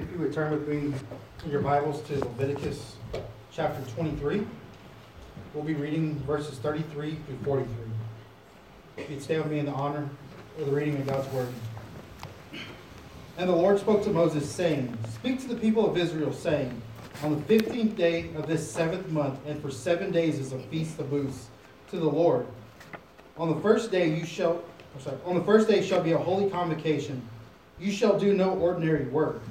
If you would turn with me in your Bibles to Leviticus chapter 23, we'll be reading verses 33 through 43. If you'd stay with me in the honor of the reading of God's Word. And the Lord spoke to Moses, saying, Speak to the people of Israel, saying, On the fifteenth day of this seventh month, and for seven days is a feast of booths to the Lord. On the first day you shall, sorry, on the first day shall be a holy convocation. You shall do no ordinary work.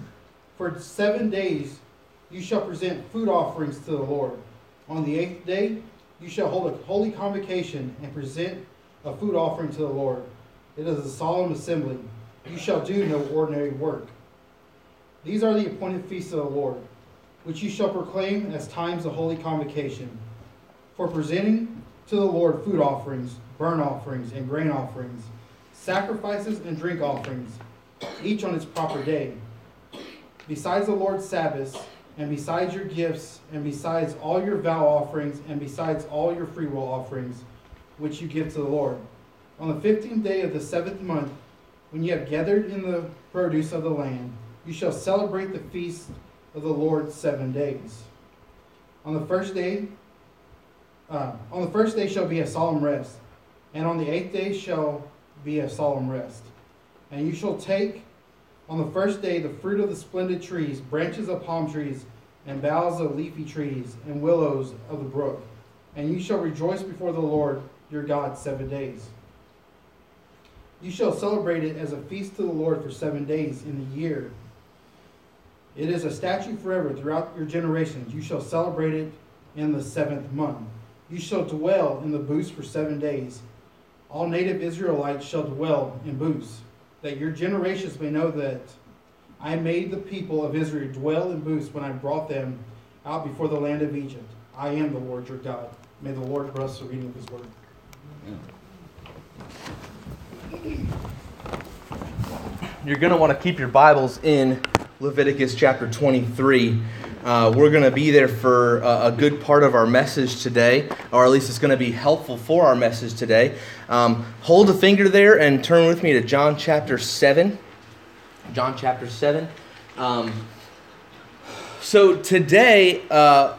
For seven days you shall present food offerings to the Lord. On the eighth day you shall hold a holy convocation and present a food offering to the Lord. It is a solemn assembly. You shall do no ordinary work. These are the appointed feasts of the Lord, which you shall proclaim as times of holy convocation. For presenting to the Lord food offerings, burnt offerings, and grain offerings, sacrifices and drink offerings, each on its proper day besides the Lord's Sabbaths, and besides your gifts, and besides all your vow offerings, and besides all your freewill offerings, which you give to the Lord. On the fifteenth day of the seventh month, when you have gathered in the produce of the land, you shall celebrate the feast of the Lord seven days. On the first day, uh, on the first day shall be a solemn rest, and on the eighth day shall be a solemn rest. And you shall take on the first day, the fruit of the splendid trees, branches of palm trees, and boughs of leafy trees, and willows of the brook. And you shall rejoice before the Lord your God seven days. You shall celebrate it as a feast to the Lord for seven days in the year. It is a statute forever throughout your generations. You shall celebrate it in the seventh month. You shall dwell in the booths for seven days. All native Israelites shall dwell in booths that your generations may know that I made the people of Israel dwell in booths when I brought them out before the land of Egypt. I am the Lord your God. May the Lord bless the reading of his word. You're going to want to keep your Bibles in Leviticus chapter 23. Uh, we're going to be there for a, a, good part of our message today, or at least it's going to be helpful for our message today. Um, hold a finger there and turn with me to John chapter 7. John chapter 7. Um, so today, uh,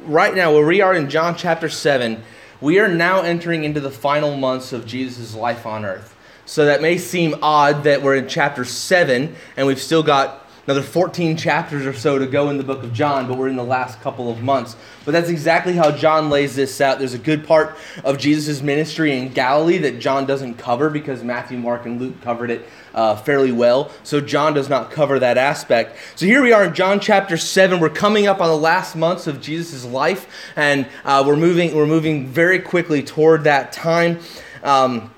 right now, where we are in John chapter 7, we are now entering into the final months of Jesus' life on earth. So that may seem odd that we're in chapter 7 and we've still got another 14 chapters or so to go in the book of John, but we're in the last couple of months. But that's exactly how John lays this out. There's a good part of Jesus' ministry in Galilee that John doesn't cover because Matthew, Mark, and Luke covered it uh, fairly well. So John does not cover that aspect. So here we are in John chapter 7. We're coming up on the last months of Jesus' life, and uh, we're, moving, we're moving very quickly toward that time. Um,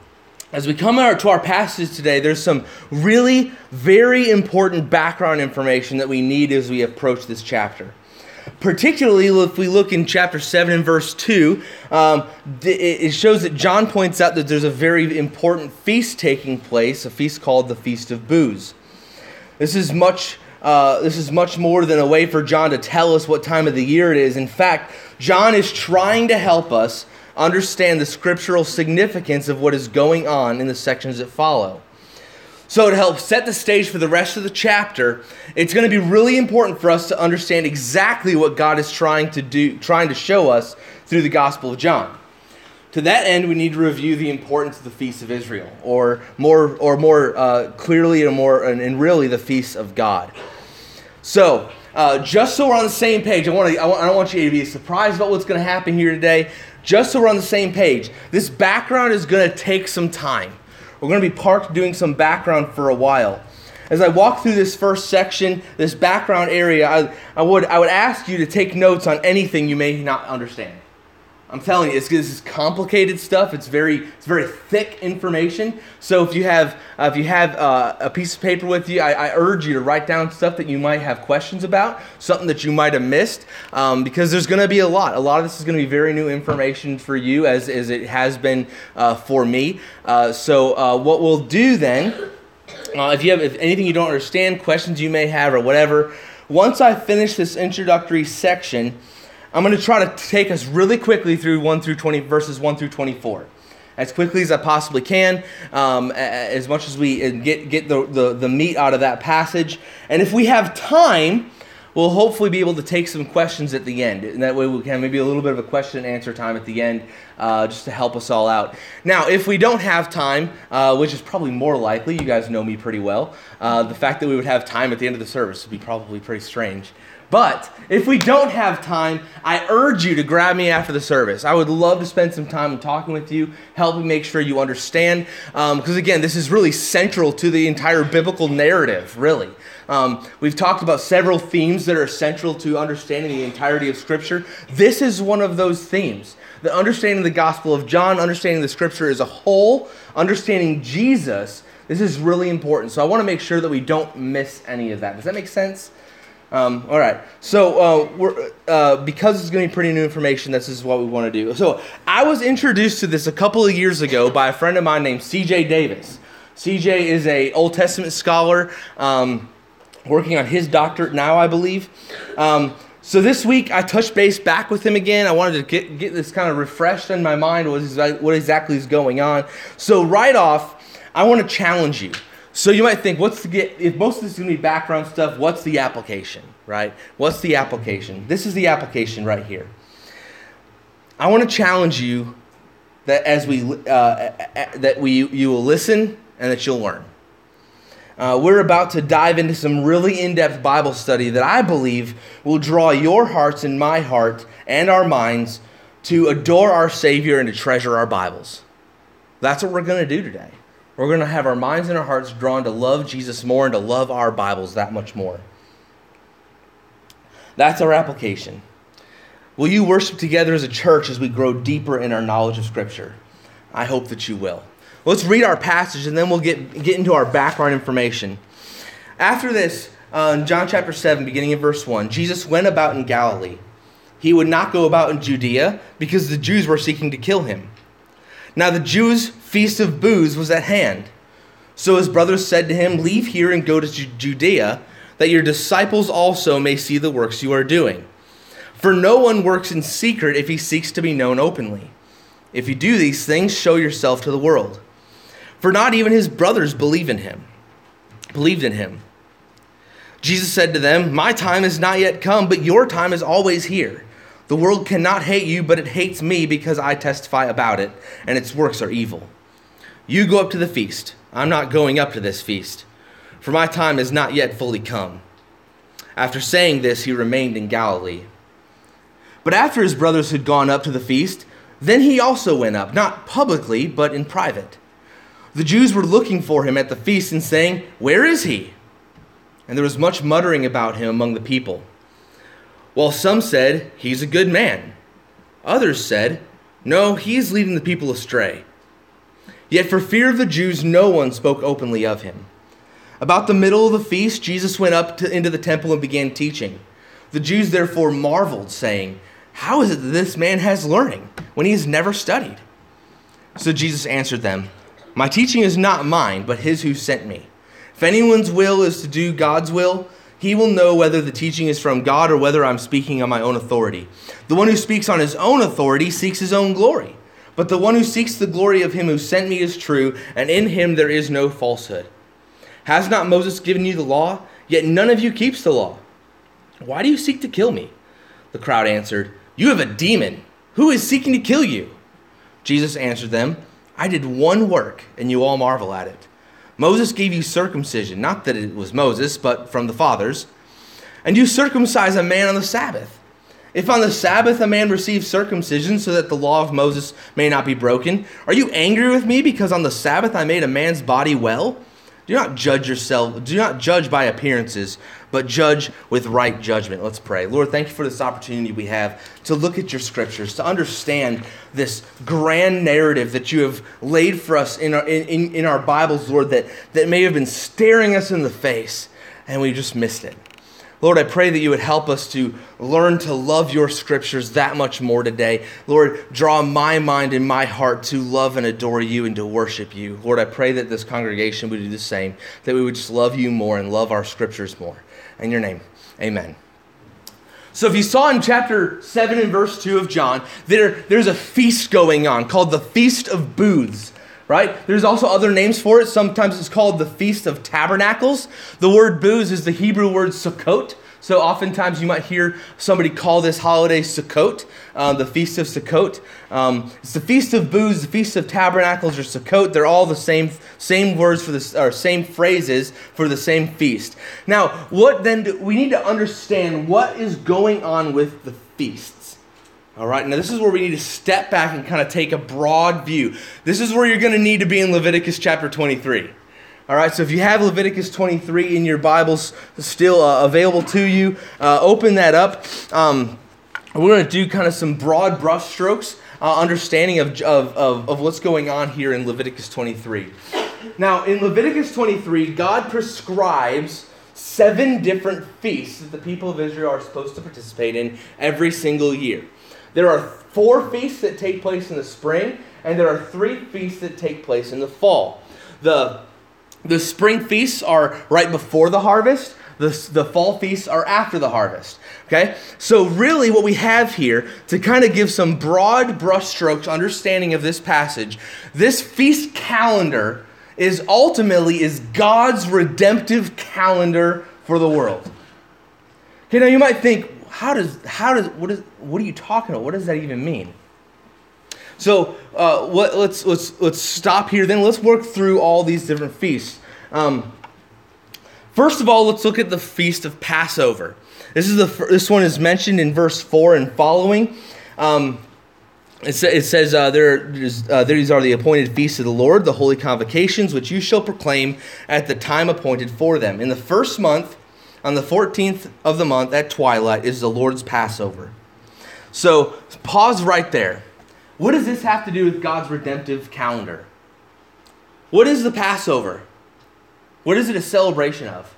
as we come to our passage today, there's some really very important background information that we need as we approach this chapter. Particularly if we look in chapter 7 and verse 2, um, it shows that John points out that there's a very important feast taking place, a feast called the Feast of Booths. This is much. Uh, this is much more than a way for John to tell us what time of the year it is. In fact, John is trying to help us understand the scriptural significance of what is going on in the sections that follow. So, to help set the stage for the rest of the chapter, it's going to be really important for us to understand exactly what God is trying to do, trying to show us through the Gospel of John. To that end, we need to review the importance of the feasts of Israel, or more, or more uh, clearly, and more, and, and really the feasts of God. So, uh, just so we're on the same page, I, want to, I don't want you to be surprised about what's going to happen here today just so we're on the same page, this background is going to take some time. We're going to be parked doing some background for a while. As I walk through this first section, this background area, I, I, would, I would ask you to take notes on anything you may not understand. I'm telling you, it's, this is complicated stuff. It's very, it's very thick information. So if you have, uh, if you have uh, a piece of paper with you, I, I, urge you to write down stuff that you might have questions about, something that you might have missed, um, because there's going to be a lot. A lot of this is going to be very new information for you, as, as it has been uh, for me. Uh, so uh, what we'll do then, uh, if you have if anything you don't understand, questions you may have, or whatever, once I finish this introductory section. I'm going to try to take us really quickly through 1 through 20, verses 1 through 24. as quickly as I possibly can, um, as much as we uh, get, get the, the, the meat out of that passage. And if we have time, we'll hopefully be able to take some questions at the end. And that way we can maybe a little bit of a question and answer time at the end uh, just to help us all out. Now, if we don't have time, uh, which is probably more likely, you guys know me pretty well, uh, the fact that we would have time at the end of the service would be probably pretty strange. But if we don't have time, I urge you to grab me after the service. I would love to spend some time talking with you, helping make sure you understand. Because um, again, this is really central to the entire biblical narrative, really. Um, we've talked about several themes that are central to understanding the entirety of Scripture. This is one of those themes. The understanding of the Gospel of John, understanding the Scripture as a whole, understanding Jesus. This is really important. So I want to make sure that we don't miss any of that. Does that make sense? Um, all right. So uh, we're, uh, because it's going to be pretty new information, this is what we want to do. So I was introduced to this a couple of years ago by a friend of mine named C.J. Davis. C.J. is a Old Testament scholar, um, working on his doctorate now, I believe. Um, so this week I touched base back with him again. I wanted to get, get this kind of refreshed in my mind what, is, what exactly is going on. So right off, I want to challenge you. So you might think, what's the get? If most of this is going to be background stuff, what's the application, right? What's the application? This is the application right here. I want to challenge you that as we uh, that we you will listen and that you'll learn. Uh, we're about to dive into some really in-depth Bible study that I believe will draw your hearts and my heart and our minds to adore our Savior and to treasure our Bibles. That's what we're going to do today. We're going to have our minds and our hearts drawn to love Jesus more and to love our Bibles that much more. That's our application. Will you worship together as a church as we grow deeper in our knowledge of Scripture? I hope that you will. Let's read our passage and then we'll get, get into our background information. After this, uh, in John chapter 7, beginning in verse 1, Jesus went about in Galilee. He would not go about in Judea because the Jews were seeking to kill him. Now the Jews' feast of booths was at hand. So his brothers said to him, Leave here and go to Judea, that your disciples also may see the works you are doing. For no one works in secret if he seeks to be known openly. If you do these things, show yourself to the world. For not even his brothers believe in him, believed in him. Jesus said to them, My time is not yet come, but your time is always here. The world cannot hate you, but it hates me because I testify about it, and its works are evil. You go up to the feast. I'm not going up to this feast, for my time is not yet fully come. After saying this, he remained in Galilee. But after his brothers had gone up to the feast, then he also went up, not publicly, but in private. The Jews were looking for him at the feast and saying, Where is he? And there was much muttering about him among the people. While some said, He's a good man. Others said, No, he is leading the people astray. Yet for fear of the Jews, no one spoke openly of him. About the middle of the feast, Jesus went up to, into the temple and began teaching. The Jews therefore marveled, saying, How is it that this man has learning when he has never studied? So Jesus answered them, My teaching is not mine, but his who sent me. If anyone's will is to do God's will, he will know whether the teaching is from God or whether I'm speaking on my own authority. The one who speaks on his own authority seeks his own glory. But the one who seeks the glory of him who sent me is true, and in him there is no falsehood. Has not Moses given you the law? Yet none of you keeps the law. Why do you seek to kill me? The crowd answered, You have a demon. Who is seeking to kill you? Jesus answered them, I did one work, and you all marvel at it. Moses gave you circumcision, not that it was Moses, but from the fathers. And you circumcise a man on the Sabbath. If on the Sabbath a man receives circumcision so that the law of Moses may not be broken, are you angry with me because on the Sabbath I made a man's body well? Do not judge yourself, do not judge by appearances, but judge with right judgment. Let's pray. Lord, thank you for this opportunity we have to look at your scriptures, to understand this grand narrative that you have laid for us in our, in, in our Bibles, Lord, that, that may have been staring us in the face and we just missed it. Lord, I pray that you would help us to learn to love your scriptures that much more today. Lord, draw my mind and my heart to love and adore you and to worship you. Lord, I pray that this congregation would do the same, that we would just love you more and love our scriptures more. In your name, amen. So if you saw in chapter 7 and verse 2 of John, there, there's a feast going on called the Feast of Booths, right? There's also other names for it. Sometimes it's called the Feast of Tabernacles. The word booths is the Hebrew word sukkot, so oftentimes you might hear somebody call this holiday Sukkot, um, the Feast of Sukkot. Um, it's the Feast of Booths, the Feast of Tabernacles, or Sukkot. They're all the same, same words for this, or same phrases for the same feast. Now, what then? Do, we need to understand what is going on with the feasts. All right, now this is where we need to step back and kind of take a broad view. This is where you're going to need to be in Leviticus chapter 23. All right, so if you have Leviticus 23 in your Bibles still uh, available to you, uh, open that up. Um, we're going to do kind of some broad brushstrokes, uh, understanding of, of, of, of what's going on here in Leviticus 23. Now, in Leviticus 23, God prescribes seven different feasts that the people of Israel are supposed to participate in every single year. There are four feasts that take place in the spring, and there are three feasts that take place in the fall. The the spring feasts are right before the harvest. The, the fall feasts are after the harvest. Okay? So, really, what we have here to kind of give some broad brushstrokes understanding of this passage, this feast calendar is ultimately is God's redemptive calendar for the world. Okay, now you might think, how does, how does, what is, what are you talking about? What does that even mean? So uh, what, let's, let's, let's stop here. Then let's work through all these different feasts. Um, first of all, let's look at the feast of Passover. This is the this one is mentioned in verse four and following. Um, it, sa- it, says uh, there, uh, these are the appointed feasts of the Lord, the holy convocations, which you shall proclaim at the time appointed for them. In the first month, on the fourteenth of the month at twilight, is the Lord's Passover. So pause right there. What does this have to do with God's redemptive calendar? What is the Passover? What is it a celebration of?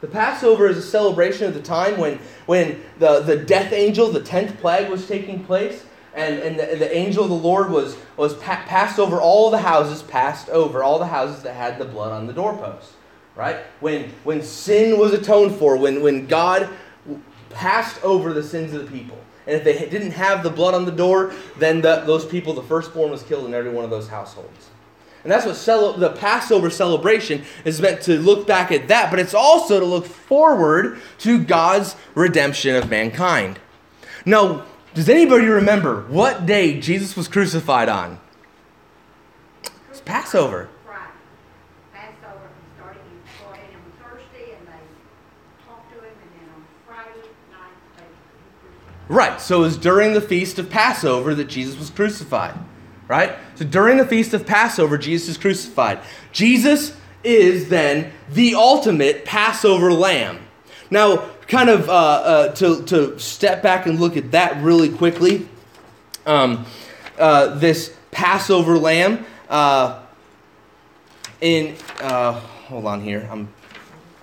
The Passover is a celebration of the time when, when the, the death angel, the 10th plague, was taking place. And, and the, the angel of the Lord was, was pa- passed over all the houses, passed over all the houses that had the blood on the doorposts. Right? When, when sin was atoned for, when, when God passed over the sins of the people. And if they didn't have the blood on the door, then the, those people, the firstborn was killed in every one of those households. And that's what cel- the Passover celebration is meant to look back at that, but it's also to look forward to God's redemption of mankind. Now, does anybody remember what day Jesus was crucified on? It's Passover. Right, so it was during the feast of Passover that Jesus was crucified. Right? So during the feast of Passover, Jesus is crucified. Jesus is then the ultimate Passover lamb. Now, kind of uh, uh, to, to step back and look at that really quickly, um, uh, this Passover lamb uh, in uh, hold on here. I'm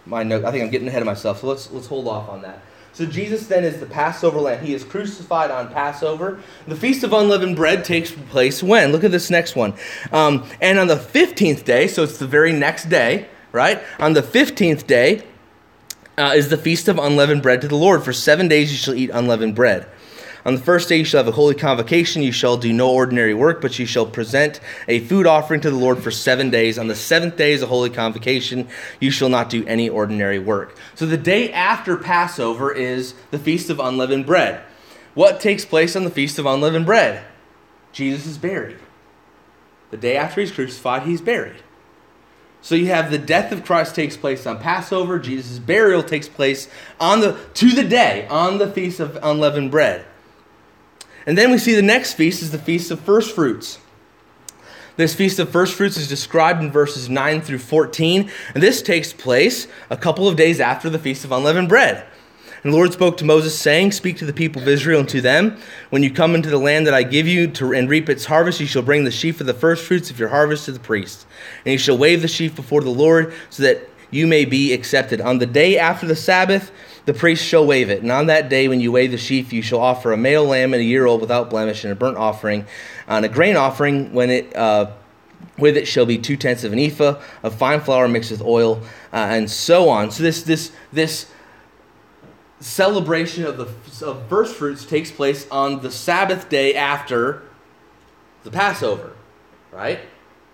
my note. I think I'm getting ahead of myself. So let's let's hold off on that. So Jesus then is the Passover lamb. He is crucified on Passover. The Feast of Unleavened Bread takes place when? Look at this next one. Um, and on the 15th day, so it's the very next day, right? On the 15th day uh, is the Feast of Unleavened Bread to the Lord. For seven days you shall eat unleavened bread. On the first day you shall have a holy convocation. You shall do no ordinary work, but you shall present a food offering to the Lord for seven days. On the seventh day is a holy convocation. You shall not do any ordinary work. So the day after Passover is the Feast of Unleavened Bread. What takes place on the Feast of Unleavened Bread? Jesus is buried. The day after he's crucified, he's buried. So you have the death of Christ takes place on Passover. Jesus' burial takes place on the to the day on the feast of unleavened bread. And then we see the next feast is the Feast of First Fruits. This Feast of First Fruits is described in verses 9 through 14, and this takes place a couple of days after the Feast of Unleavened Bread. And the Lord spoke to Moses, saying, Speak to the people of Israel and to them, When you come into the land that I give you to, and reap its harvest, you shall bring the sheaf of the first fruits of your harvest to the priest. And you shall wave the sheaf before the Lord, so that you may be accepted. On the day after the Sabbath, the priest shall wave it. And on that day, when you wave the sheaf, you shall offer a male lamb and a year old without blemish, and a burnt offering, and a grain offering. When it uh, with it shall be two tenths of an ephah of fine flour mixed with oil, uh, and so on. So this this this celebration of the of first fruits takes place on the Sabbath day after the Passover, right?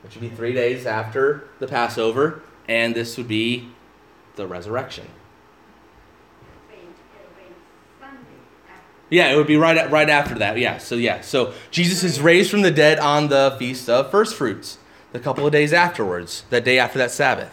Which would be three days after the Passover, and this would be the resurrection. Yeah, it would be right right after that. Yeah. So yeah. So Jesus is raised from the dead on the feast of first fruits, the couple of days afterwards, that day after that Sabbath.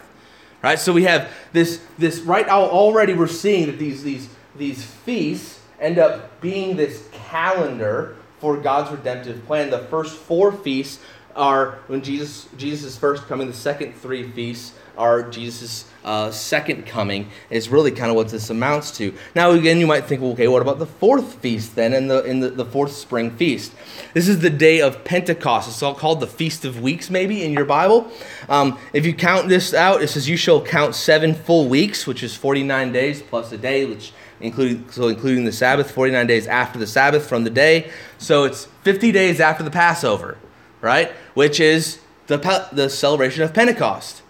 Right? So we have this this right now already we're seeing that these these these feasts end up being this calendar for God's redemptive plan. The first four feasts are when Jesus Jesus first coming. The second three feasts are Jesus' uh, second coming. Is really kind of what this amounts to. Now again, you might think, well, okay, what about the fourth feast then, in the in the, the fourth spring feast? This is the day of Pentecost. It's all called the Feast of Weeks, maybe in your Bible. Um, if you count this out, it says you shall count seven full weeks, which is forty nine days plus a day, which including so including the Sabbath, 49 days after the Sabbath from the day. So it's 50 days after the Passover, right? Which is the the celebration of Pentecost.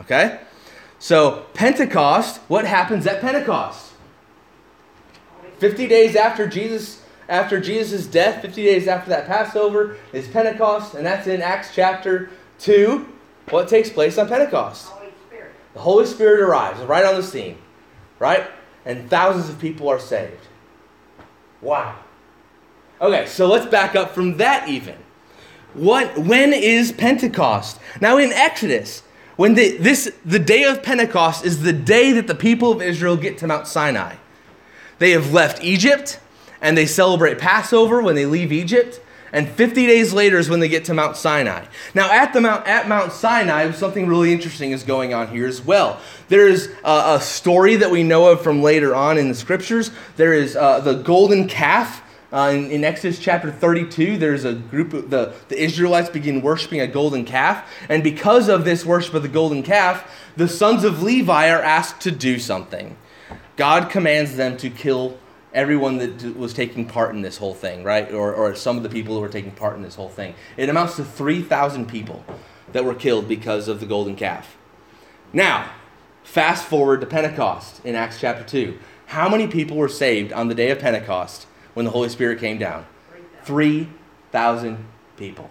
Okay? So Pentecost, what happens at Pentecost? 50 days after Jesus after Jesus' death, 50 days after that Passover is Pentecost, and that's in Acts chapter 2. What takes place on Pentecost? Holy the Holy Spirit arrives right on the scene, right? and thousands of people are saved. Wow. Okay, so let's back up from that even. What when is Pentecost? Now in Exodus, when the, this the day of Pentecost is the day that the people of Israel get to Mount Sinai. They have left Egypt and they celebrate Passover when they leave Egypt and 50 days later is when they get to Mount Sinai. Now, at, the Mount, at Mount Sinai, something really interesting is going on here as well. There is a, a story that we know of from later on in the scriptures. There is uh, the golden calf. Uh, in, in, Exodus chapter 32, there's a group of the, the Israelites begin worshiping a golden calf. And because of this worship of the golden calf, the sons of Levi are asked to do something. God commands them to kill everyone that was taking part in this whole thing, right? Or, or some of the people who were taking part in this whole thing. It amounts to 3,000 people that were killed because of the golden calf. Now, fast forward to Pentecost in Acts chapter 2. How many people were saved on the day of Pentecost when the Holy Spirit came down? 3,000 people.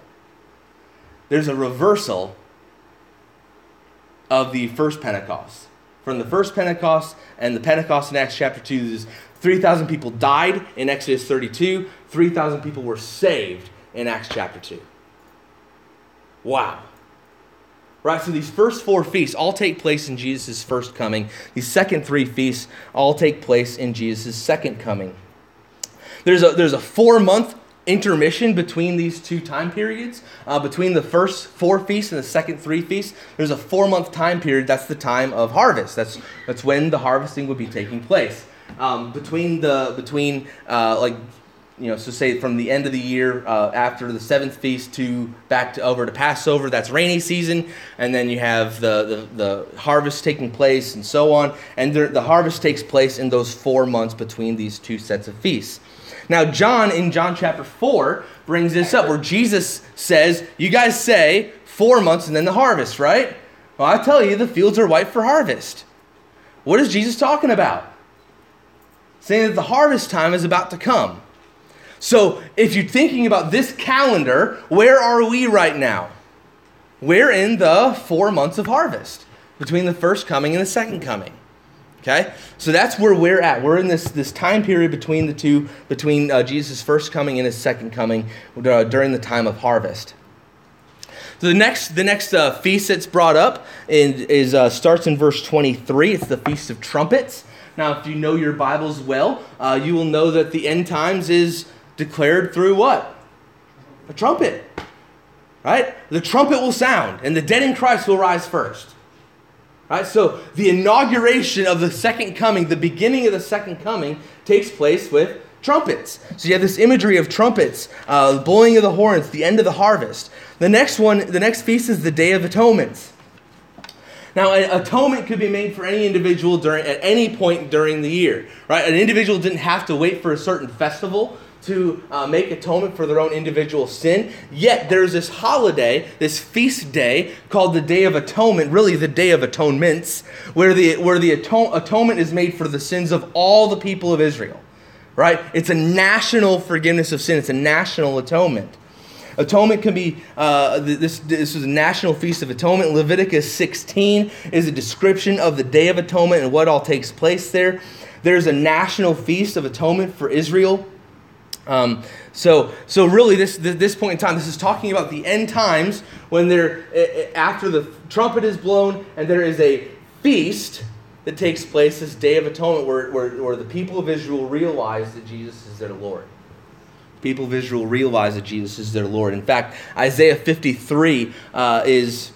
There's a reversal of the first Pentecost. From the first Pentecost and the Pentecost in Acts chapter 2, there's 3,000 people died in Exodus 32. 3,000 people were saved in Acts chapter 2. Wow. Right, so these first four feasts all take place in Jesus' first coming. These second three feasts all take place in Jesus' second coming. There's a, there's a four month intermission between these two time periods. Uh, between the first four feasts and the second three feasts, there's a four month time period. That's the time of harvest. That's, that's when the harvesting would be taking place um, between the between uh, like you know so say from the end of the year uh, after the seventh feast to back to over to passover that's rainy season and then you have the, the, the harvest taking place and so on and the, the harvest takes place in those four months between these two sets of feasts now john in john chapter 4 brings this up where jesus says you guys say four months and then the harvest right well i tell you the fields are white for harvest what is jesus talking about saying that the harvest time is about to come. So, if you're thinking about this calendar, where are we right now? We're in the four months of harvest between the first coming and the second coming. Okay? So that's where we're at. We're in this, this time period between the two, between uh, Jesus' first coming and his second coming uh, during the time of harvest. So the next, the next uh, feast that's brought up in, is, uh, starts in verse 23. It's the Feast of Trumpets. Now, if you know your Bibles well, uh, you will know that the end times is declared through what? A trumpet. Right? The trumpet will sound, and the dead in Christ will rise first. Right? So the inauguration of the second coming, the beginning of the second coming, takes place with trumpets. So you have this imagery of trumpets, uh, blowing of the horns, the end of the harvest. The next one, the next feast is the Day of Atonement. Now, atonement could be made for any individual during, at any point during the year, right? An individual didn't have to wait for a certain festival to uh, make atonement for their own individual sin. Yet there's this holiday, this feast day called the Day of Atonement, really the Day of Atonements, where the, where the atone, atonement is made for the sins of all the people of Israel. Right? It's a national forgiveness of sin, it's a national atonement. Atonement can be, uh, this, this is a national feast of atonement. Leviticus 16 is a description of the Day of Atonement and what all takes place there. There's a national feast of atonement for Israel. Um, so, so really, this this point in time, this is talking about the end times when there, after the trumpet is blown, and there is a feast that takes place, this Day of Atonement, where, where, where the people of Israel realize that Jesus is their Lord. People of Israel realize that Jesus is their Lord. In fact, Isaiah 53 uh, is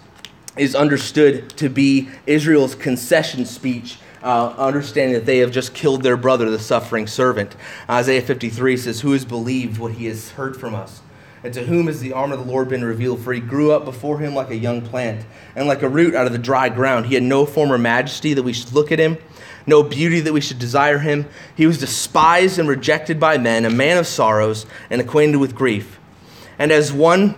is understood to be Israel's concession speech uh, understanding that they have just killed their brother, the suffering servant. Isaiah 53 says, Who has believed what he has heard from us? And to whom has the arm of the Lord been revealed? For he grew up before him like a young plant, and like a root out of the dry ground. He had no former majesty that we should look at him, no beauty that we should desire him. He was despised and rejected by men, a man of sorrows and acquainted with grief. And as one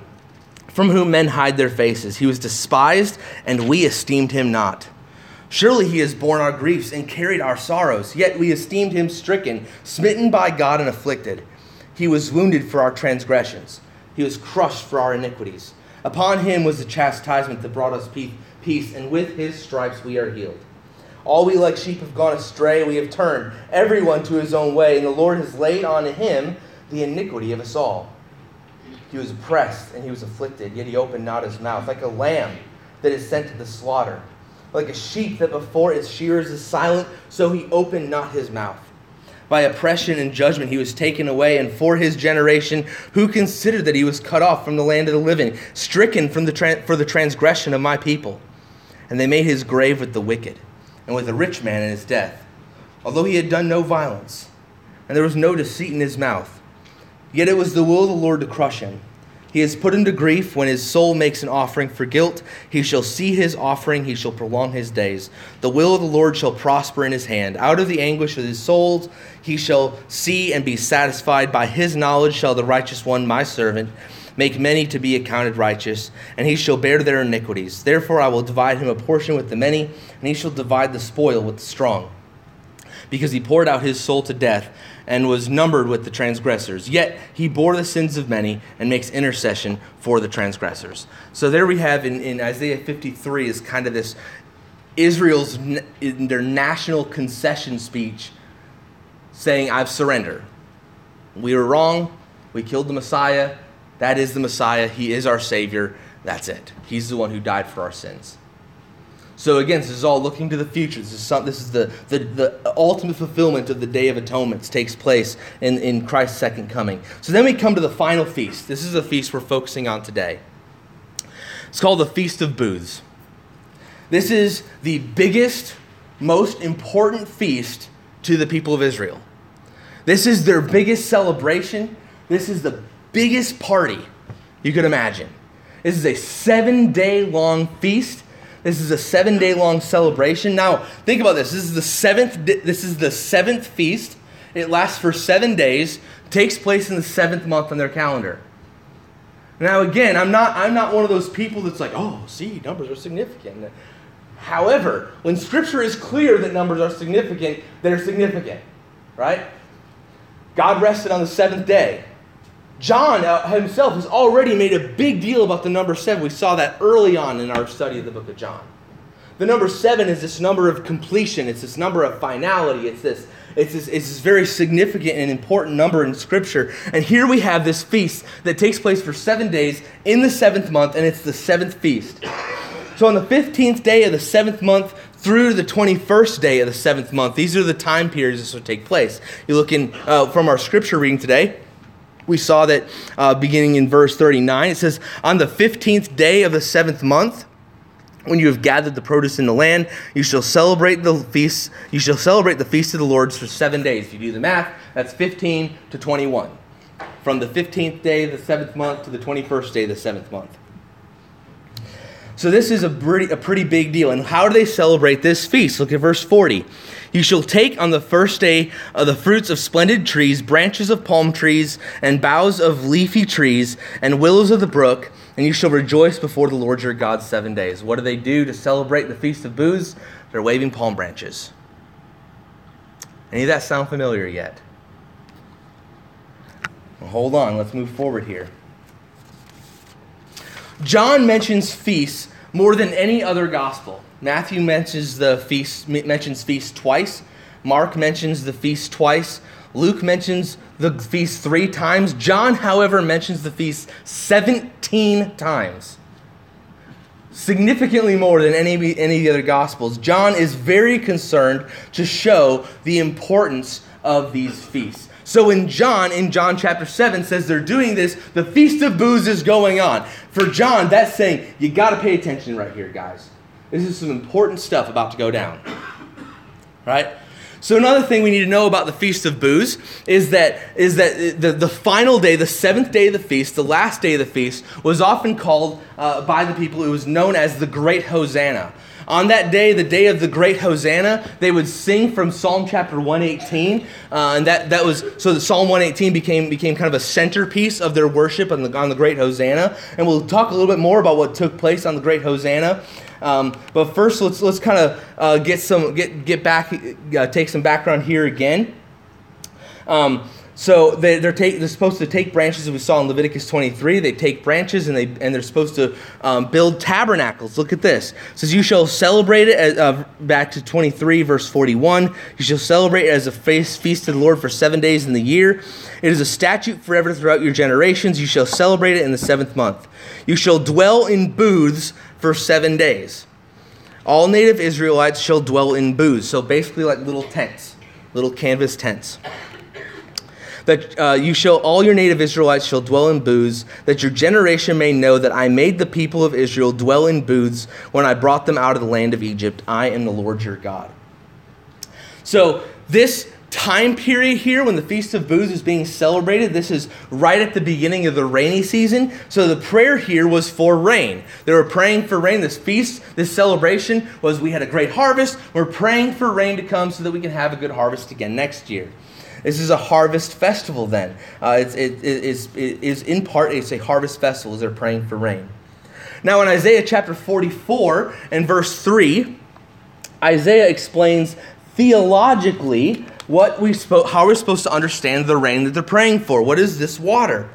from whom men hide their faces, he was despised, and we esteemed him not. Surely he has borne our griefs and carried our sorrows, yet we esteemed him stricken, smitten by God, and afflicted. He was wounded for our transgressions, he was crushed for our iniquities. Upon him was the chastisement that brought us peace, and with his stripes we are healed. All we like sheep have gone astray, we have turned everyone to his own way, and the Lord has laid on him the iniquity of us all. He was oppressed and he was afflicted, yet he opened not his mouth, like a lamb that is sent to the slaughter like a sheep that before its shearers is silent, so he opened not his mouth. By oppression and judgment he was taken away, and for his generation, who considered that he was cut off from the land of the living, stricken from the tra- for the transgression of my people. And they made his grave with the wicked, and with a rich man in his death, although he had done no violence, and there was no deceit in his mouth. Yet it was the will of the Lord to crush him. He is put into grief when his soul makes an offering for guilt. He shall see his offering, he shall prolong his days. The will of the Lord shall prosper in his hand. Out of the anguish of his soul he shall see and be satisfied. By his knowledge shall the righteous one, my servant, make many to be accounted righteous, and he shall bear their iniquities. Therefore I will divide him a portion with the many, and he shall divide the spoil with the strong. Because he poured out his soul to death and was numbered with the transgressors. Yet he bore the sins of many and makes intercession for the transgressors. So there we have in, in Isaiah 53 is kind of this Israel's in their national concession speech saying, I've surrendered. We were wrong. We killed the Messiah. That is the Messiah. He is our Savior. That's it. He's the one who died for our sins. So again, this is all looking to the future. This is some, this is the, the, the ultimate fulfillment of the Day of Atonement takes place in, in Christ's second coming. So then we come to the final feast. This is the feast we're focusing on today. It's called the Feast of Booths. This is the biggest, most important feast to the people of Israel. This is their biggest celebration. This is the biggest party you could imagine. This is a seven day long feast this is a seven day long celebration. Now, think about this. This is the seventh. This is the seventh feast. It lasts for seven days. Takes place in the seventh month on their calendar. Now, again, I'm not. I'm not one of those people that's like, oh, see, numbers are significant. However, when Scripture is clear that numbers are significant, they're significant, right? God rested on the seventh day. John uh, himself has already made a big deal about the number seven. We saw that early on in our study of the book of John. The number seven is this number of completion, it's this number of finality, it's this. It's this, it's this very significant and important number in Scripture. And here we have this feast that takes place for seven days in the seventh month, and it's the seventh feast. So on the 15th day of the seventh month through the 21st day of the seventh month, these are the time periods this will take place. You look in uh, from our Scripture reading today we saw that uh, beginning in verse 39. It says, On the 15th day of the seventh month, when you have gathered the produce in the land, you shall celebrate the feast. You shall celebrate the feast of the Lord for seven days. If you do the math, that's 15 to 21. From the 15th day of the seventh month to the 21st day of the seventh month. So this is a pretty, a pretty big deal. And how do they celebrate this feast? Look at verse 40. You shall take on the first day of the fruits of splendid trees, branches of palm trees, and boughs of leafy trees, and willows of the brook, and you shall rejoice before the Lord your God seven days. What do they do to celebrate the Feast of Booths? They're waving palm branches. Any of that sound familiar yet? Well, hold on, let's move forward here. John mentions feasts more than any other gospel. Matthew mentions the feast mentions feast twice. Mark mentions the feast twice. Luke mentions the feast 3 times. John, however, mentions the feast 17 times. Significantly more than any, any of the other gospels. John is very concerned to show the importance of these feasts. So in John, in John chapter 7, says they're doing this, the Feast of booths is going on. For John, that's saying, you got to pay attention right here, guys. This is some important stuff about to go down. Right? So another thing we need to know about the Feast of Booths is that is that the, the final day, the seventh day of the feast, the last day of the feast, was often called uh, by the people. It was known as the Great Hosanna. On that day, the day of the great Hosanna, they would sing from Psalm chapter 118. Uh, and that, that was, so the Psalm 118 became, became kind of a centerpiece of their worship on the, on the great Hosanna. And we'll talk a little bit more about what took place on the great Hosanna. Um, but first, let's, let's kind of uh, get some, get, get back, uh, take some background here again. Um, so they, are take, they're supposed to take branches, as we saw in Leviticus 23. They take branches and, they, and they're supposed to um, build tabernacles. Look at this. It says, You shall celebrate it, as, uh, back to 23, verse 41. You shall celebrate it as a feast, feast to the Lord for seven days in the year. It is a statute forever throughout your generations. You shall celebrate it in the seventh month. You shall dwell in booths for seven days. All native Israelites shall dwell in booths. So basically, like little tents, little canvas tents that uh, you shall all your native Israelites shall dwell in booths, that your generation may know that I made the people of Israel dwell in booths when I brought them out of the land of Egypt. I am the Lord your God. So this time period here when the Feast of Booths is being celebrated, this is right at the beginning of the rainy season. So the prayer here was for rain. They were praying for rain. This feast, this celebration was we had a great harvest. We're praying for rain to come so that we can have a good harvest again next year. This is a harvest festival then. Uh, it's, it, it, is, it is in part, it's a harvest festival as they're praying for rain. Now in Isaiah chapter 44 and verse 3, Isaiah explains theologically what we spo- how we're supposed to understand the rain that they're praying for. What is this water?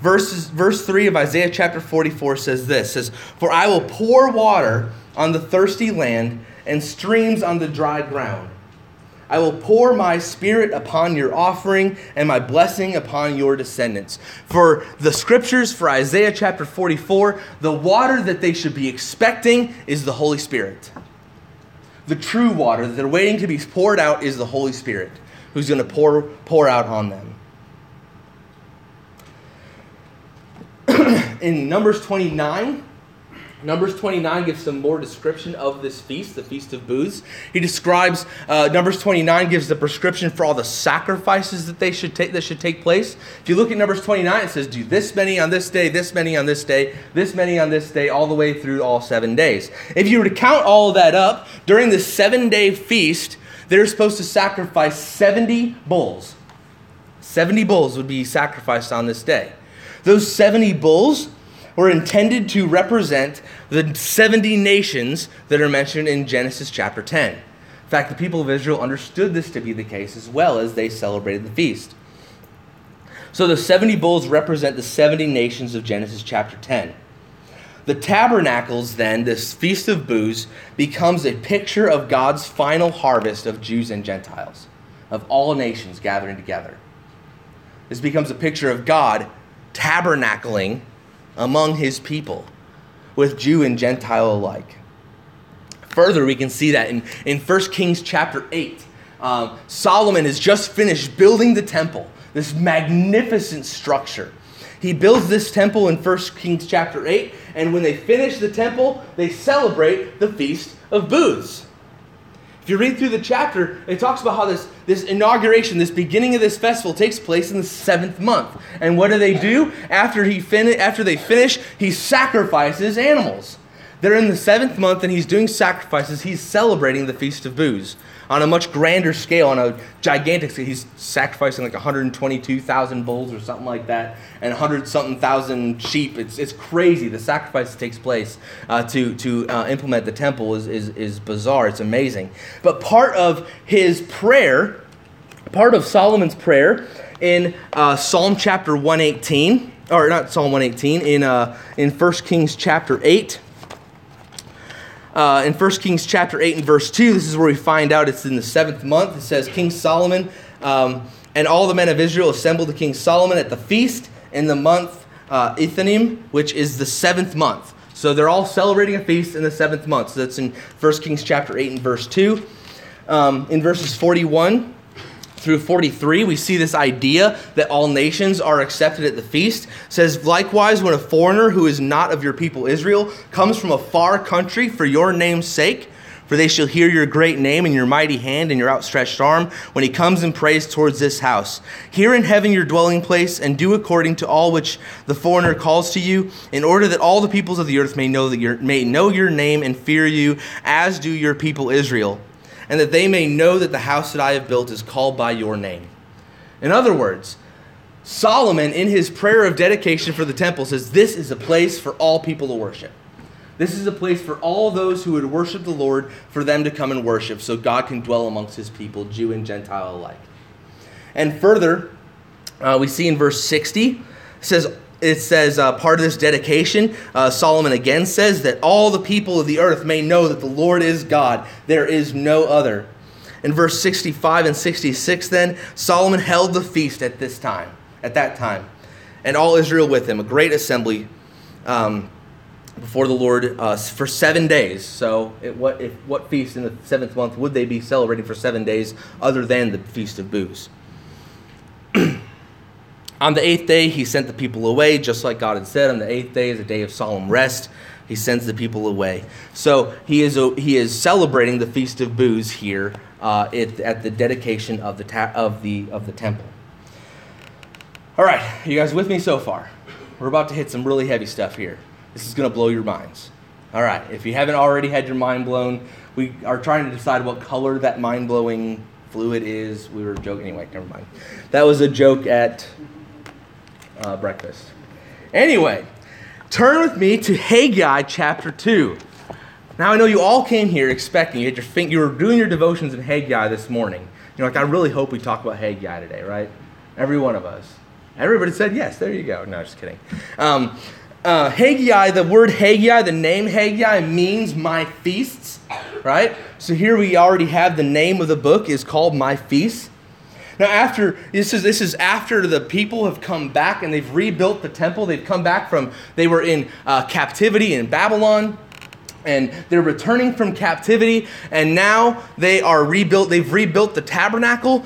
Verses, verse 3 of Isaiah chapter 44 says this says, For I will pour water on the thirsty land and streams on the dry ground. I will pour my spirit upon your offering and my blessing upon your descendants. For the scriptures, for Isaiah chapter 44, the water that they should be expecting is the Holy Spirit. The true water that they're waiting to be poured out is the Holy Spirit, who's going to pour, pour out on them. In Numbers 29, Numbers 29 gives some more description of this feast, the Feast of Booths. He describes, uh, Numbers 29 gives the prescription for all the sacrifices that they should take that should take place. If you look at Numbers 29, it says, do this many on this day, this many on this day, this many on this day, all the way through all seven days. If you were to count all of that up, during this seven day feast, they're supposed to sacrifice 70 bulls. 70 bulls would be sacrificed on this day. Those 70 bulls were intended to represent the 70 nations that are mentioned in Genesis chapter 10. In fact, the people of Israel understood this to be the case as well as they celebrated the feast. So the 70 bulls represent the 70 nations of Genesis chapter 10. The tabernacles, then, this Feast of Booths, becomes a picture of God's final harvest of Jews and Gentiles, of all nations gathering together. This becomes a picture of God tabernacling among his people, with Jew and Gentile alike. Further, we can see that in, in 1 Kings chapter 8. Um, Solomon has just finished building the temple, this magnificent structure. He builds this temple in 1 Kings chapter 8, and when they finish the temple, they celebrate the Feast of Booths. If you read through the chapter, it talks about how this, this inauguration, this beginning of this festival takes place in the seventh month. And what do they do? After, he fin- after they finish, he sacrifices animals. they're in the seventh month and he's doing sacrifices. He's celebrating the Feast of Booths on a much grander scale, on a gigantic scale. He's sacrificing like 122,000 bulls or something like that, and 100 something thousand sheep. It's, it's crazy. The sacrifice that takes place uh, to, to uh, implement the temple is, is, is bizarre. It's amazing. But part of his prayer, part of Solomon's prayer in uh, Psalm chapter 118, or not Psalm 118, in, uh, in 1 Kings chapter 8 uh, in 1 Kings chapter 8 and verse 2, this is where we find out it's in the seventh month. It says, King Solomon um, and all the men of Israel assembled to King Solomon at the feast in the month uh, Ethanim, which is the seventh month. So they're all celebrating a feast in the seventh month. So that's in 1 Kings chapter 8 and verse 2. Um, in verses 41 through 43 we see this idea that all nations are accepted at the feast. It says likewise when a foreigner who is not of your people israel comes from a far country for your name's sake for they shall hear your great name and your mighty hand and your outstretched arm when he comes and prays towards this house. Here in heaven your dwelling place and do according to all which the foreigner calls to you in order that all the peoples of the earth may know that your may know your name and fear you as do your people israel and that they may know that the house that I have built is called by your name. In other words, Solomon, in his prayer of dedication for the temple, says, This is a place for all people to worship. This is a place for all those who would worship the Lord for them to come and worship so God can dwell amongst his people, Jew and Gentile alike. And further, uh, we see in verse 60, says, it says uh, part of this dedication uh, solomon again says that all the people of the earth may know that the lord is god. There is no other. In verse 65 and 66 then solomon held the feast at this time at that time and all israel with him a great assembly um, before the lord uh, for seven days. So it, what, if, what feast in the seventh month would they be celebrating for seven days other than the feast of booths On the eighth day, he sent the people away, just like God had said. On the eighth day is a day of solemn rest. He sends the people away. So he is, he is celebrating the Feast of Booths here uh, at, at the dedication of the, ta- of, the, of the temple. All right, you guys with me so far? We're about to hit some really heavy stuff here. This is going to blow your minds. All right, if you haven't already had your mind blown, we are trying to decide what color that mind blowing fluid is. We were joking. Anyway, never mind. That was a joke at uh, breakfast. Anyway, turn with me to Haggai chapter 2. Now, I know you all came here expecting, you, had your you were doing your devotions in Haggai this morning. You're like, I really hope we talk about Haggai today, right? Every one of us. Everybody said yes. There you go. No, just kidding. Um, uh, Haggai, the word Haggai, the name Haggai means my feasts, right? So here we already have the name of the book is called My Feasts. Now, after this is this is after the people have come back and they've rebuilt the temple. They've come back from they were in uh, captivity in Babylon and they're returning from captivity and now they are rebuilt they've rebuilt the tabernacle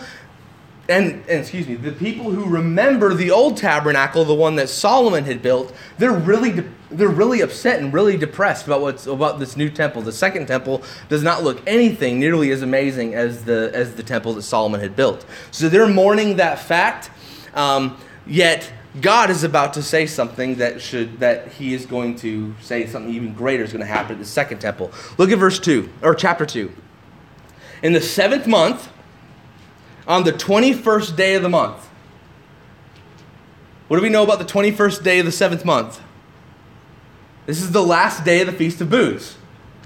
and, and, excuse me, the people who remember the old tabernacle, the one that Solomon had built, they're really de- they're really upset and really depressed about what's about this new temple. The second temple does not look anything nearly as amazing as the as the temple that Solomon had built. So they're mourning that fact. Um, yet God is about to say something that should that He is going to say something even greater is going to happen at the second temple. Look at verse two or chapter two. In the seventh month on the 21st day of the month. What do we know about the 21st day of the seventh month? This is the last day of the Feast of Booths,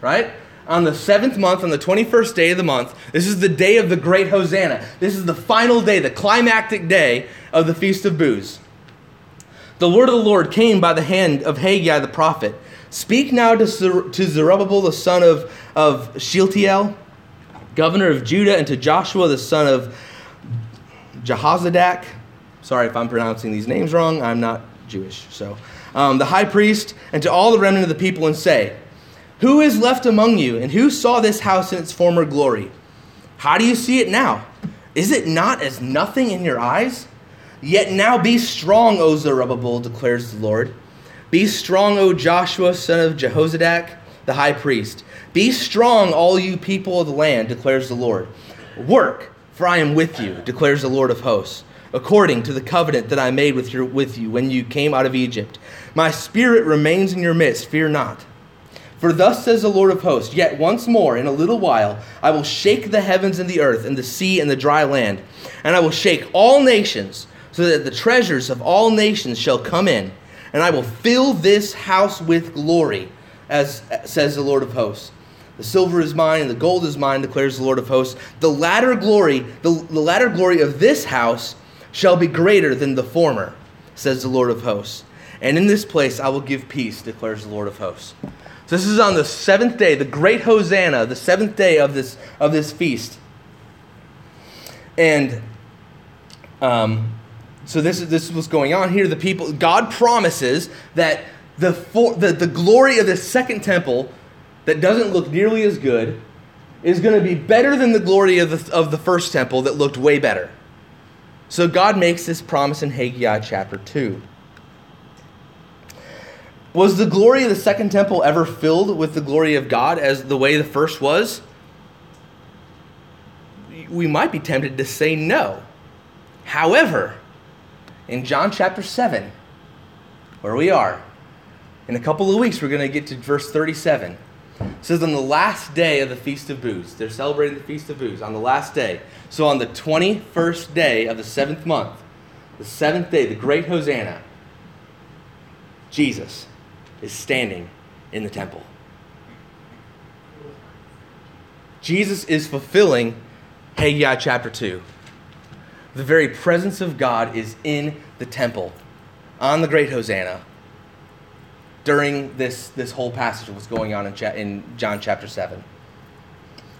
right? On the seventh month, on the 21st day of the month, this is the day of the great Hosanna. This is the final day, the climactic day of the Feast of Booths. The word of the Lord came by the hand of Haggai the prophet. Speak now to, to Zerubbabel the son of, of Shealtiel, governor of Judah, and to Joshua the son of Jehozadak. Sorry if I'm pronouncing these names wrong. I'm not Jewish. So, um, the high priest, and to all the remnant of the people, and say, Who is left among you, and who saw this house in its former glory? How do you see it now? Is it not as nothing in your eyes? Yet now be strong, O Zerubbabel, declares the Lord. Be strong, O Joshua, son of Jehozadak, the high priest. Be strong, all you people of the land, declares the Lord. Work for I am with you, declares the Lord of hosts, according to the covenant that I made with, your, with you when you came out of Egypt. My spirit remains in your midst, fear not. For thus says the Lord of hosts, Yet once more, in a little while, I will shake the heavens and the earth, and the sea and the dry land. And I will shake all nations, so that the treasures of all nations shall come in. And I will fill this house with glory, as says the Lord of hosts. The silver is mine, and the gold is mine, declares the Lord of hosts. The latter glory, the, the latter glory of this house shall be greater than the former, says the Lord of hosts. And in this place I will give peace, declares the Lord of hosts. So this is on the seventh day, the great Hosanna, the seventh day of this of this feast. And um, so this is this is what's going on here. The people, God promises that the, for, the the glory of the second temple that doesn't look nearly as good is going to be better than the glory of the, of the first temple that looked way better. So God makes this promise in Haggai chapter 2. Was the glory of the second temple ever filled with the glory of God as the way the first was? We might be tempted to say no. However, in John chapter 7, where we are, in a couple of weeks, we're going to get to verse 37. It says, On the last day of the Feast of Booths, they're celebrating the Feast of Booths on the last day. So, on the 21st day of the seventh month, the seventh day, the great Hosanna, Jesus is standing in the temple. Jesus is fulfilling Haggai chapter 2. The very presence of God is in the temple on the great Hosanna during this, this whole passage of what's going on in, cha- in John chapter 7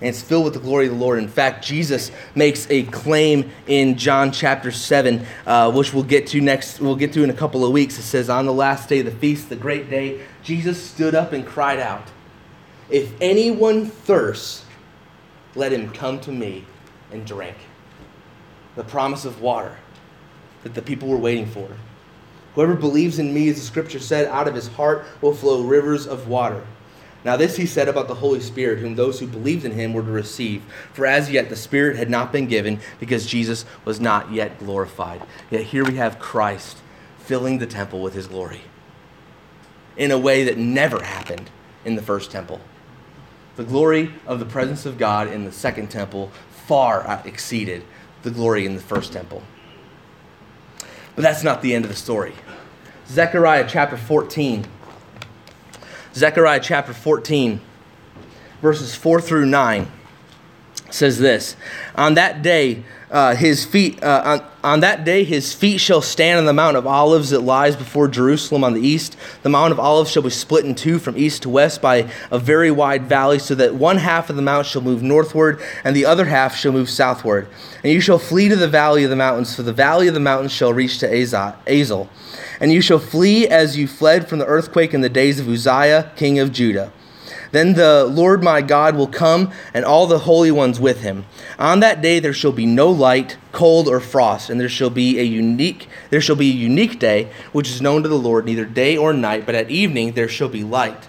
and it's filled with the glory of the Lord. In fact, Jesus makes a claim in John chapter 7, uh, which we'll get to next, we'll get to in a couple of weeks. It says, On the last day of the feast, the great day, Jesus stood up and cried out, If anyone thirsts, let him come to me and drink. The promise of water that the people were waiting for. Whoever believes in me, as the scripture said, out of his heart will flow rivers of water. Now, this he said about the Holy Spirit, whom those who believed in him were to receive. For as yet the Spirit had not been given, because Jesus was not yet glorified. Yet here we have Christ filling the temple with his glory in a way that never happened in the first temple. The glory of the presence of God in the second temple far exceeded the glory in the first temple. But that's not the end of the story. Zechariah chapter 14 Zechariah chapter 14, verses 4 through 9 says this On that day, uh, his feet uh, on, on that day his feet shall stand on the mount of olives that lies before jerusalem on the east. The mount of olives shall be split in two from east to west by a very wide valley so that one half of the mount shall move northward and the other half shall move southward. And you shall flee to the valley of the mountains for the valley of the mountains shall reach to azel. And you shall flee as you fled from the earthquake in the days of uzziah king of judah then the Lord my God will come, and all the holy ones with him. On that day there shall be no light, cold, or frost, and there shall be a unique there shall be a unique day, which is known to the Lord, neither day or night, but at evening there shall be light.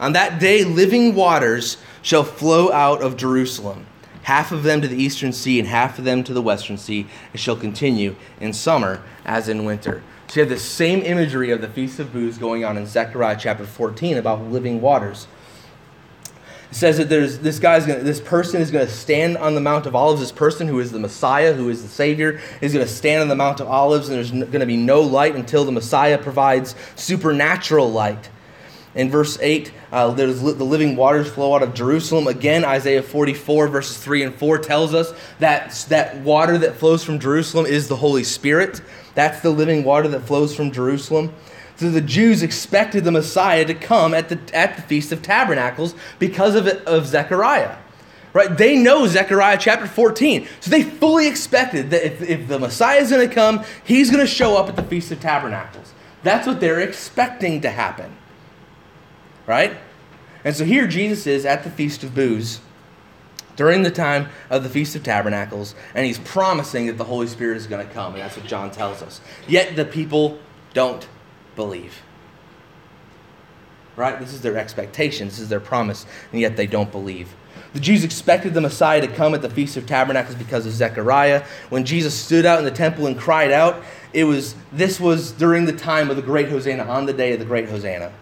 On that day living waters shall flow out of Jerusalem, half of them to the eastern sea, and half of them to the western sea, and shall continue in summer as in winter. So you have the same imagery of the Feast of Booths going on in Zechariah chapter 14 about living waters says that there's this guy's gonna, this person is going to stand on the Mount of Olives. This person who is the Messiah, who is the Savior, is going to stand on the Mount of Olives, and there's going to be no light until the Messiah provides supernatural light. In verse 8, uh, there's the living waters flow out of Jerusalem. Again, Isaiah 44, verses 3 and 4 tells us that that water that flows from Jerusalem is the Holy Spirit. That's the living water that flows from Jerusalem. So the Jews expected the Messiah to come at the, at the Feast of Tabernacles because of, of Zechariah. Right? They know Zechariah chapter 14. So they fully expected that if, if the Messiah is going to come, he's going to show up at the Feast of Tabernacles. That's what they're expecting to happen. Right? And so here Jesus is at the Feast of Booths during the time of the Feast of Tabernacles, and he's promising that the Holy Spirit is going to come, and that's what John tells us. Yet the people don't believe. Right? This is their expectation, this is their promise, and yet they don't believe. The Jews expected the Messiah to come at the Feast of Tabernacles because of Zechariah. When Jesus stood out in the temple and cried out, it was this was during the time of the great Hosanna, on the day of the great Hosanna.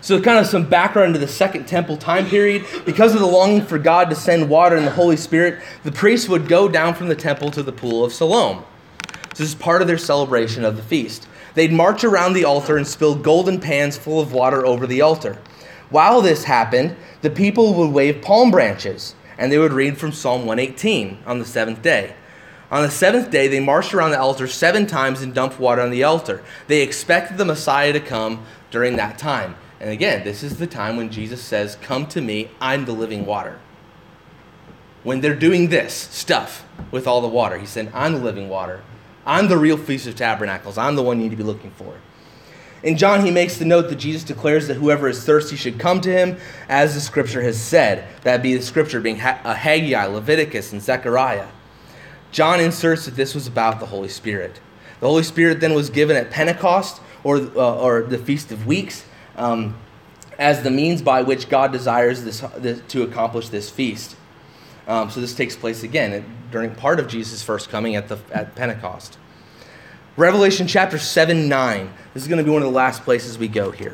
So, kind of some background to the Second Temple time period. Because of the longing for God to send water and the Holy Spirit, the priests would go down from the temple to the pool of Siloam. This is part of their celebration of the feast. They'd march around the altar and spill golden pans full of water over the altar. While this happened, the people would wave palm branches and they would read from Psalm 118 on the seventh day. On the seventh day, they marched around the altar seven times and dumped water on the altar. They expected the Messiah to come during that time. And again, this is the time when Jesus says, Come to me, I'm the living water. When they're doing this stuff with all the water, he said, I'm the living water. I'm the real Feast of Tabernacles. I'm the one you need to be looking for. In John, he makes the note that Jesus declares that whoever is thirsty should come to him, as the scripture has said. That be the scripture being uh, Haggai, Leviticus, and Zechariah. John inserts that this was about the Holy Spirit. The Holy Spirit then was given at Pentecost, or, uh, or the Feast of Weeks, um, as the means by which God desires this, this to accomplish this feast. Um, so this takes place again during part of Jesus' first coming at, the, at Pentecost. Revelation chapter 7 9. This is going to be one of the last places we go here.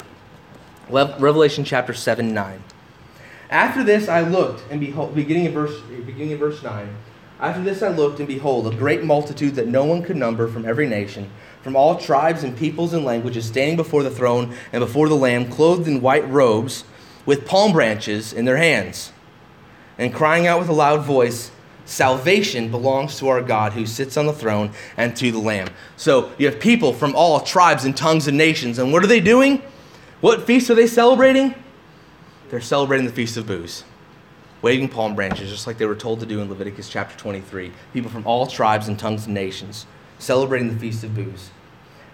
Revelation chapter 7 9. After this I looked, and behold, beginning in verse, beginning in verse 9. After this I looked, and behold, a great multitude that no one could number from every nation, from all tribes and peoples and languages, standing before the throne and before the Lamb, clothed in white robes, with palm branches in their hands and crying out with a loud voice, Salvation belongs to our God who sits on the throne and to the Lamb. So you have people from all tribes and tongues and nations. And what are they doing? What feast are they celebrating? They're celebrating the Feast of Booths, waving palm branches, just like they were told to do in Leviticus chapter 23. People from all tribes and tongues and nations celebrating the Feast of Booths.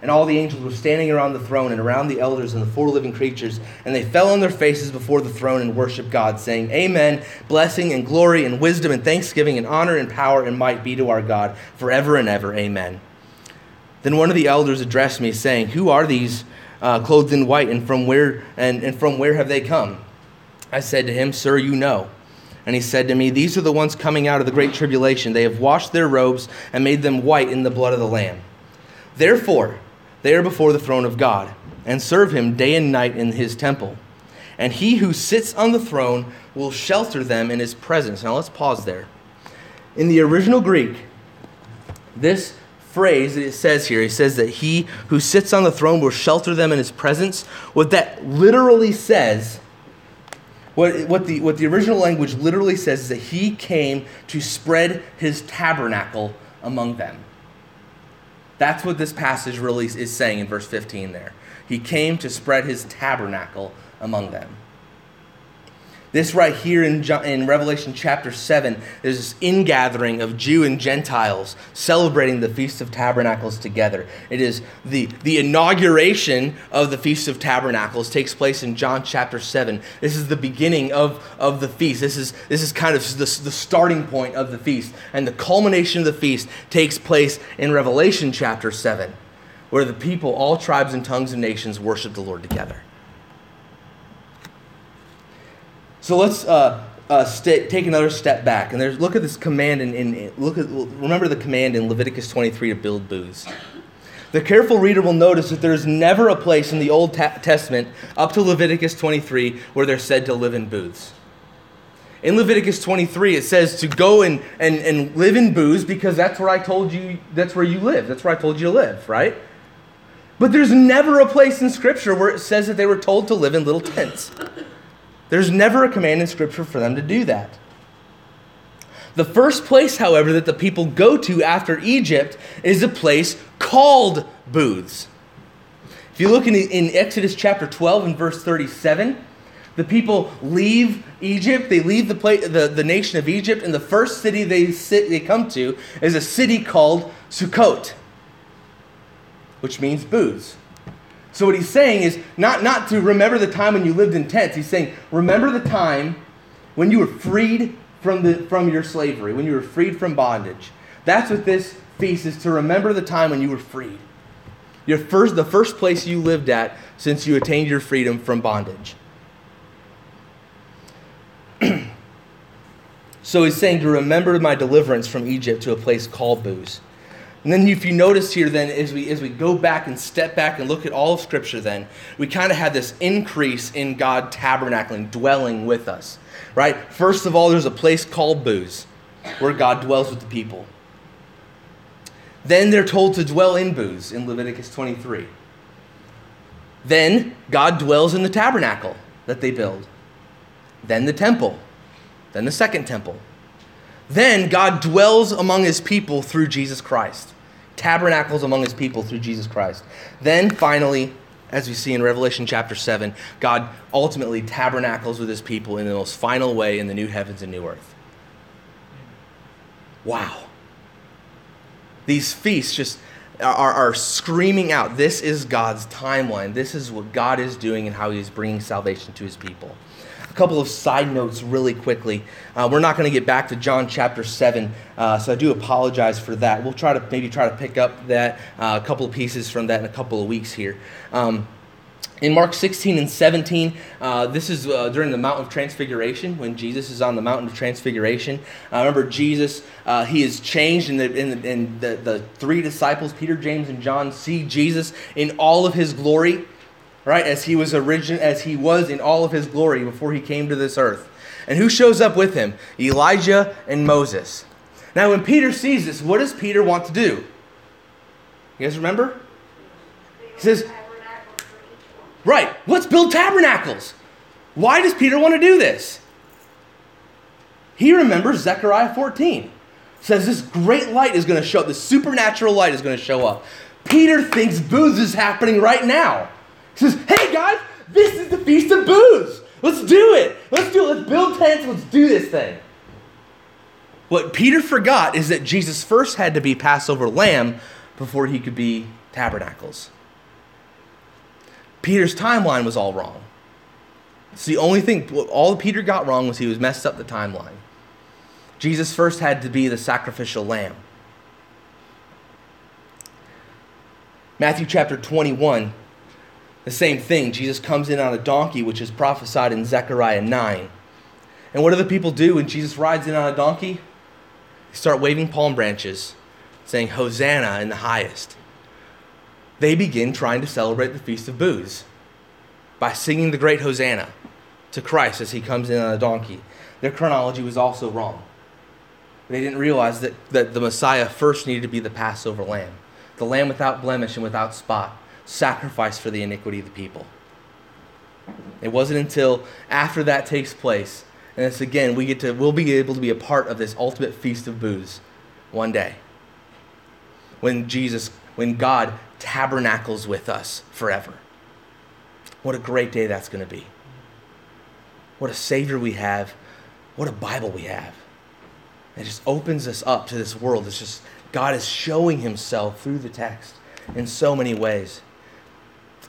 And all the angels were standing around the throne and around the elders and the four living creatures, and they fell on their faces before the throne and worshiped God, saying, Amen. Blessing and glory and wisdom and thanksgiving and honor and power and might be to our God forever and ever. Amen. Then one of the elders addressed me, saying, Who are these uh, clothed in white, and from where and, and from where have they come? I said to him, Sir, you know. And he said to me, These are the ones coming out of the great tribulation. They have washed their robes and made them white in the blood of the Lamb. Therefore, they are before the throne of God and serve him day and night in his temple. And he who sits on the throne will shelter them in his presence. Now let's pause there. In the original Greek, this phrase that it says here, it says that he who sits on the throne will shelter them in his presence. What that literally says, what, what, the, what the original language literally says is that he came to spread his tabernacle among them. That's what this passage really is saying in verse 15 there. He came to spread his tabernacle among them. This right here in, in Revelation chapter 7, there's this ingathering of Jew and Gentiles celebrating the Feast of Tabernacles together. It is the, the inauguration of the Feast of Tabernacles takes place in John chapter 7. This is the beginning of, of the feast. This is, this is kind of the, the starting point of the feast. And the culmination of the feast takes place in Revelation chapter 7, where the people, all tribes and tongues and nations, worship the Lord together. So let's uh, uh, st- take another step back and there's, look at this command in, look at remember the command in Leviticus 23 to build booths. The careful reader will notice that there's never a place in the Old Ta- Testament up to Leviticus 23 where they're said to live in booths. In Leviticus 23, it says to go and, and, and live in booths because that's where I told you, that's where you live. That's where I told you to live, right? But there's never a place in Scripture where it says that they were told to live in little tents. There's never a command in Scripture for them to do that. The first place, however, that the people go to after Egypt is a place called booths. If you look in, in Exodus chapter 12 and verse 37, the people leave Egypt, they leave the, place, the, the nation of Egypt, and the first city they, sit, they come to is a city called Sukkot, which means booths. So what he's saying is not, not to remember the time when you lived in tents. He's saying, remember the time when you were freed from, the, from your slavery, when you were freed from bondage. That's what this feast is to remember the time when you were freed. Your first, the first place you lived at since you attained your freedom from bondage. so he's saying to remember my deliverance from Egypt to a place called Booths. And then if you notice here, then as we as we go back and step back and look at all of Scripture, then we kind of have this increase in God tabernacling, dwelling with us. Right? First of all, there's a place called Booths, where God dwells with the people. Then they're told to dwell in Booths in Leviticus 23. Then God dwells in the tabernacle that they build. Then the temple. Then the second temple. Then God dwells among his people through Jesus Christ, tabernacles among his people through Jesus Christ. Then finally, as we see in Revelation chapter 7, God ultimately tabernacles with his people in the most final way in the new heavens and new earth. Wow. These feasts just are, are screaming out this is God's timeline. This is what God is doing and how he is bringing salvation to his people couple of side notes really quickly. Uh, we're not going to get back to John chapter 7, uh, so I do apologize for that. We'll try to maybe try to pick up that, uh, a couple of pieces from that in a couple of weeks here. Um, in Mark 16 and 17, uh, this is uh, during the Mount of Transfiguration, when Jesus is on the Mountain of Transfiguration. Uh, remember, Jesus, uh, he is changed, and, the, the, the, the three disciples, Peter, James, and John, see Jesus in all of his glory right? As he was origin as he was in all of his glory before he came to this earth. And who shows up with him? Elijah and Moses. Now, when Peter sees this, what does Peter want to do? You guys remember? He says, Right, let's build tabernacles. Why does Peter want to do this? He remembers Zechariah 14. says this great light is going to show up, this supernatural light is going to show up. Peter thinks Booths is happening right now. Says, hey guys, this is the Feast of Booths. Let's do it. Let's do it. Let's build tents. Let's do this thing. What Peter forgot is that Jesus first had to be Passover lamb before he could be tabernacles. Peter's timeline was all wrong. It's the only thing, all Peter got wrong was he was messed up the timeline. Jesus first had to be the sacrificial lamb. Matthew chapter 21 the same thing. Jesus comes in on a donkey, which is prophesied in Zechariah 9. And what do the people do when Jesus rides in on a donkey? They start waving palm branches, saying, Hosanna in the highest. They begin trying to celebrate the Feast of Booths by singing the great Hosanna to Christ as he comes in on a donkey. Their chronology was also wrong. They didn't realize that, that the Messiah first needed to be the Passover lamb, the lamb without blemish and without spot sacrifice for the iniquity of the people. It wasn't until after that takes place, and it's again, we get to, we'll be able to be a part of this ultimate feast of booths one day. When Jesus, when God tabernacles with us forever. What a great day that's going to be. What a Savior we have. What a Bible we have. It just opens us up to this world. It's just, God is showing Himself through the text in so many ways.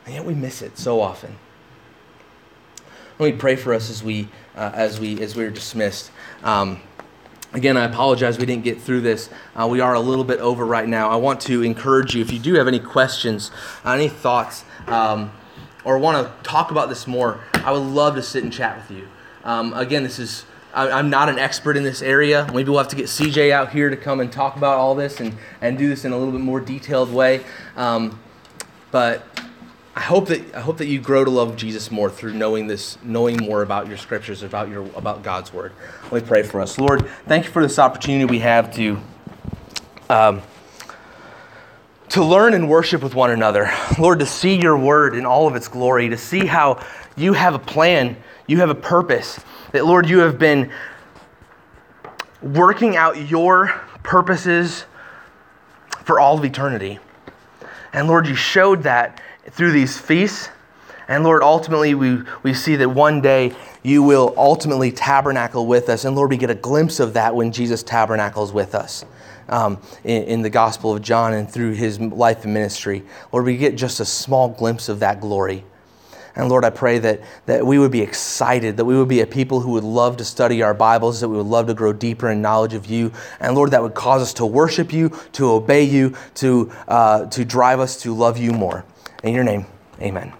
And yet we miss it so often. Let me pray for us as we, uh, as we, as we are dismissed. Um, again, I apologize we didn't get through this. Uh, we are a little bit over right now. I want to encourage you if you do have any questions, uh, any thoughts, um, or want to talk about this more, I would love to sit and chat with you. Um, again, this is I, am not an expert in this area. Maybe we'll have to get CJ out here to come and talk about all this and, and do this in a little bit more detailed way. Um, but I hope that I hope that you grow to love Jesus more through knowing this, knowing more about your scriptures, about your about God's word. Let me pray for us, Lord. Thank you for this opportunity we have to. Um, to learn and worship with one another. Lord, to see your word in all of its glory, to see how you have a plan, you have a purpose, that, Lord, you have been working out your purposes for all of eternity. And Lord, you showed that through these feasts. And Lord, ultimately, we, we see that one day you will ultimately tabernacle with us. And Lord, we get a glimpse of that when Jesus tabernacles with us um, in, in the Gospel of John and through his life and ministry. Lord, we get just a small glimpse of that glory. And Lord, I pray that, that we would be excited, that we would be a people who would love to study our Bibles, that we would love to grow deeper in knowledge of you. And Lord, that would cause us to worship you, to obey you, to, uh, to drive us to love you more. In your name, amen.